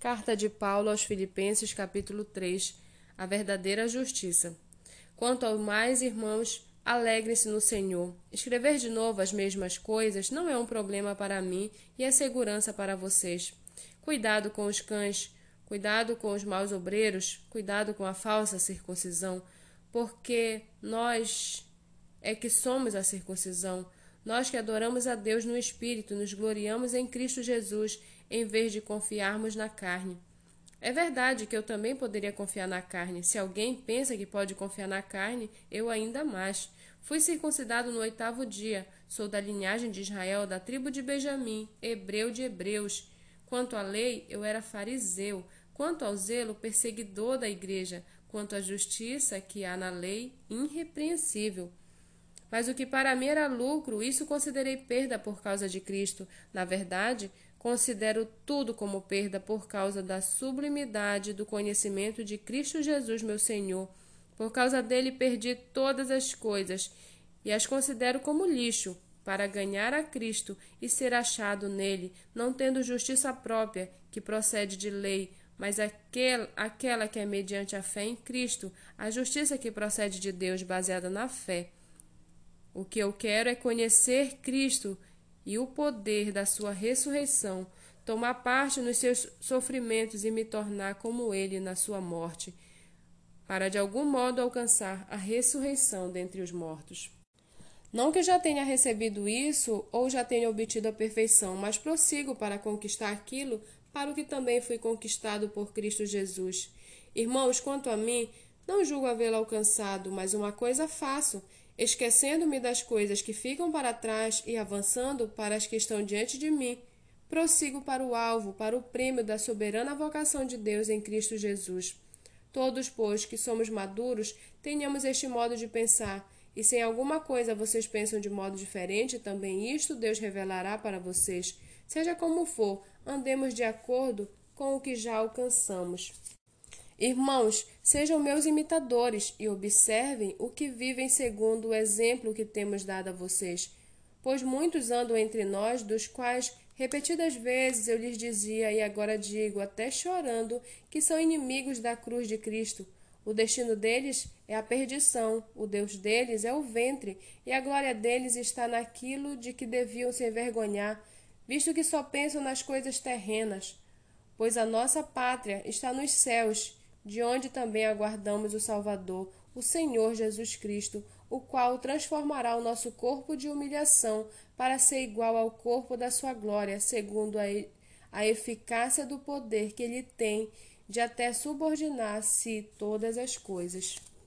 Carta de Paulo aos Filipenses, capítulo 3 A verdadeira justiça. Quanto ao mais, irmãos, alegrem-se no Senhor. Escrever de novo as mesmas coisas não é um problema para mim e é segurança para vocês. Cuidado com os cães, cuidado com os maus obreiros, cuidado com a falsa circuncisão, porque nós é que somos a circuncisão. Nós que adoramos a Deus no Espírito, nos gloriamos em Cristo Jesus em vez de confiarmos na carne. É verdade que eu também poderia confiar na carne. Se alguém pensa que pode confiar na carne, eu ainda mais. Fui circuncidado no oitavo dia. Sou da linhagem de Israel, da tribo de Benjamim, hebreu de hebreus. Quanto à lei, eu era fariseu. Quanto ao zelo, perseguidor da igreja. Quanto à justiça que há na lei, irrepreensível. Mas o que para mim era lucro, isso considerei perda por causa de Cristo. Na verdade, Considero tudo como perda por causa da sublimidade do conhecimento de Cristo Jesus, meu Senhor. Por causa dele perdi todas as coisas e as considero como lixo para ganhar a Cristo e ser achado nele, não tendo justiça própria que procede de lei, mas aquel, aquela que é mediante a fé em Cristo, a justiça que procede de Deus baseada na fé. O que eu quero é conhecer Cristo e o poder da sua ressurreição, tomar parte nos seus sofrimentos e me tornar como ele na sua morte, para de algum modo alcançar a ressurreição dentre os mortos. Não que já tenha recebido isso ou já tenha obtido a perfeição, mas prossigo para conquistar aquilo para o que também fui conquistado por Cristo Jesus. Irmãos, quanto a mim, não julgo havê-lo alcançado, mas uma coisa faço, esquecendo-me das coisas que ficam para trás e avançando para as que estão diante de mim, prossigo para o alvo, para o prêmio da soberana vocação de Deus em Cristo Jesus. Todos, pois, que somos maduros, tenhamos este modo de pensar, e se em alguma coisa vocês pensam de modo diferente, também isto Deus revelará para vocês. Seja como for, andemos de acordo com o que já alcançamos. Irmãos, sejam meus imitadores e observem o que vivem segundo o exemplo que temos dado a vocês. Pois muitos andam entre nós, dos quais repetidas vezes eu lhes dizia e agora digo, até chorando, que são inimigos da cruz de Cristo. O destino deles é a perdição, o Deus deles é o ventre, e a glória deles está naquilo de que deviam se envergonhar, visto que só pensam nas coisas terrenas. Pois a nossa pátria está nos céus de onde também aguardamos o Salvador, o Senhor Jesus Cristo, o qual transformará o nosso corpo de humilhação para ser igual ao corpo da sua glória, segundo a, a eficácia do poder que ele tem de até subordinar-se todas as coisas.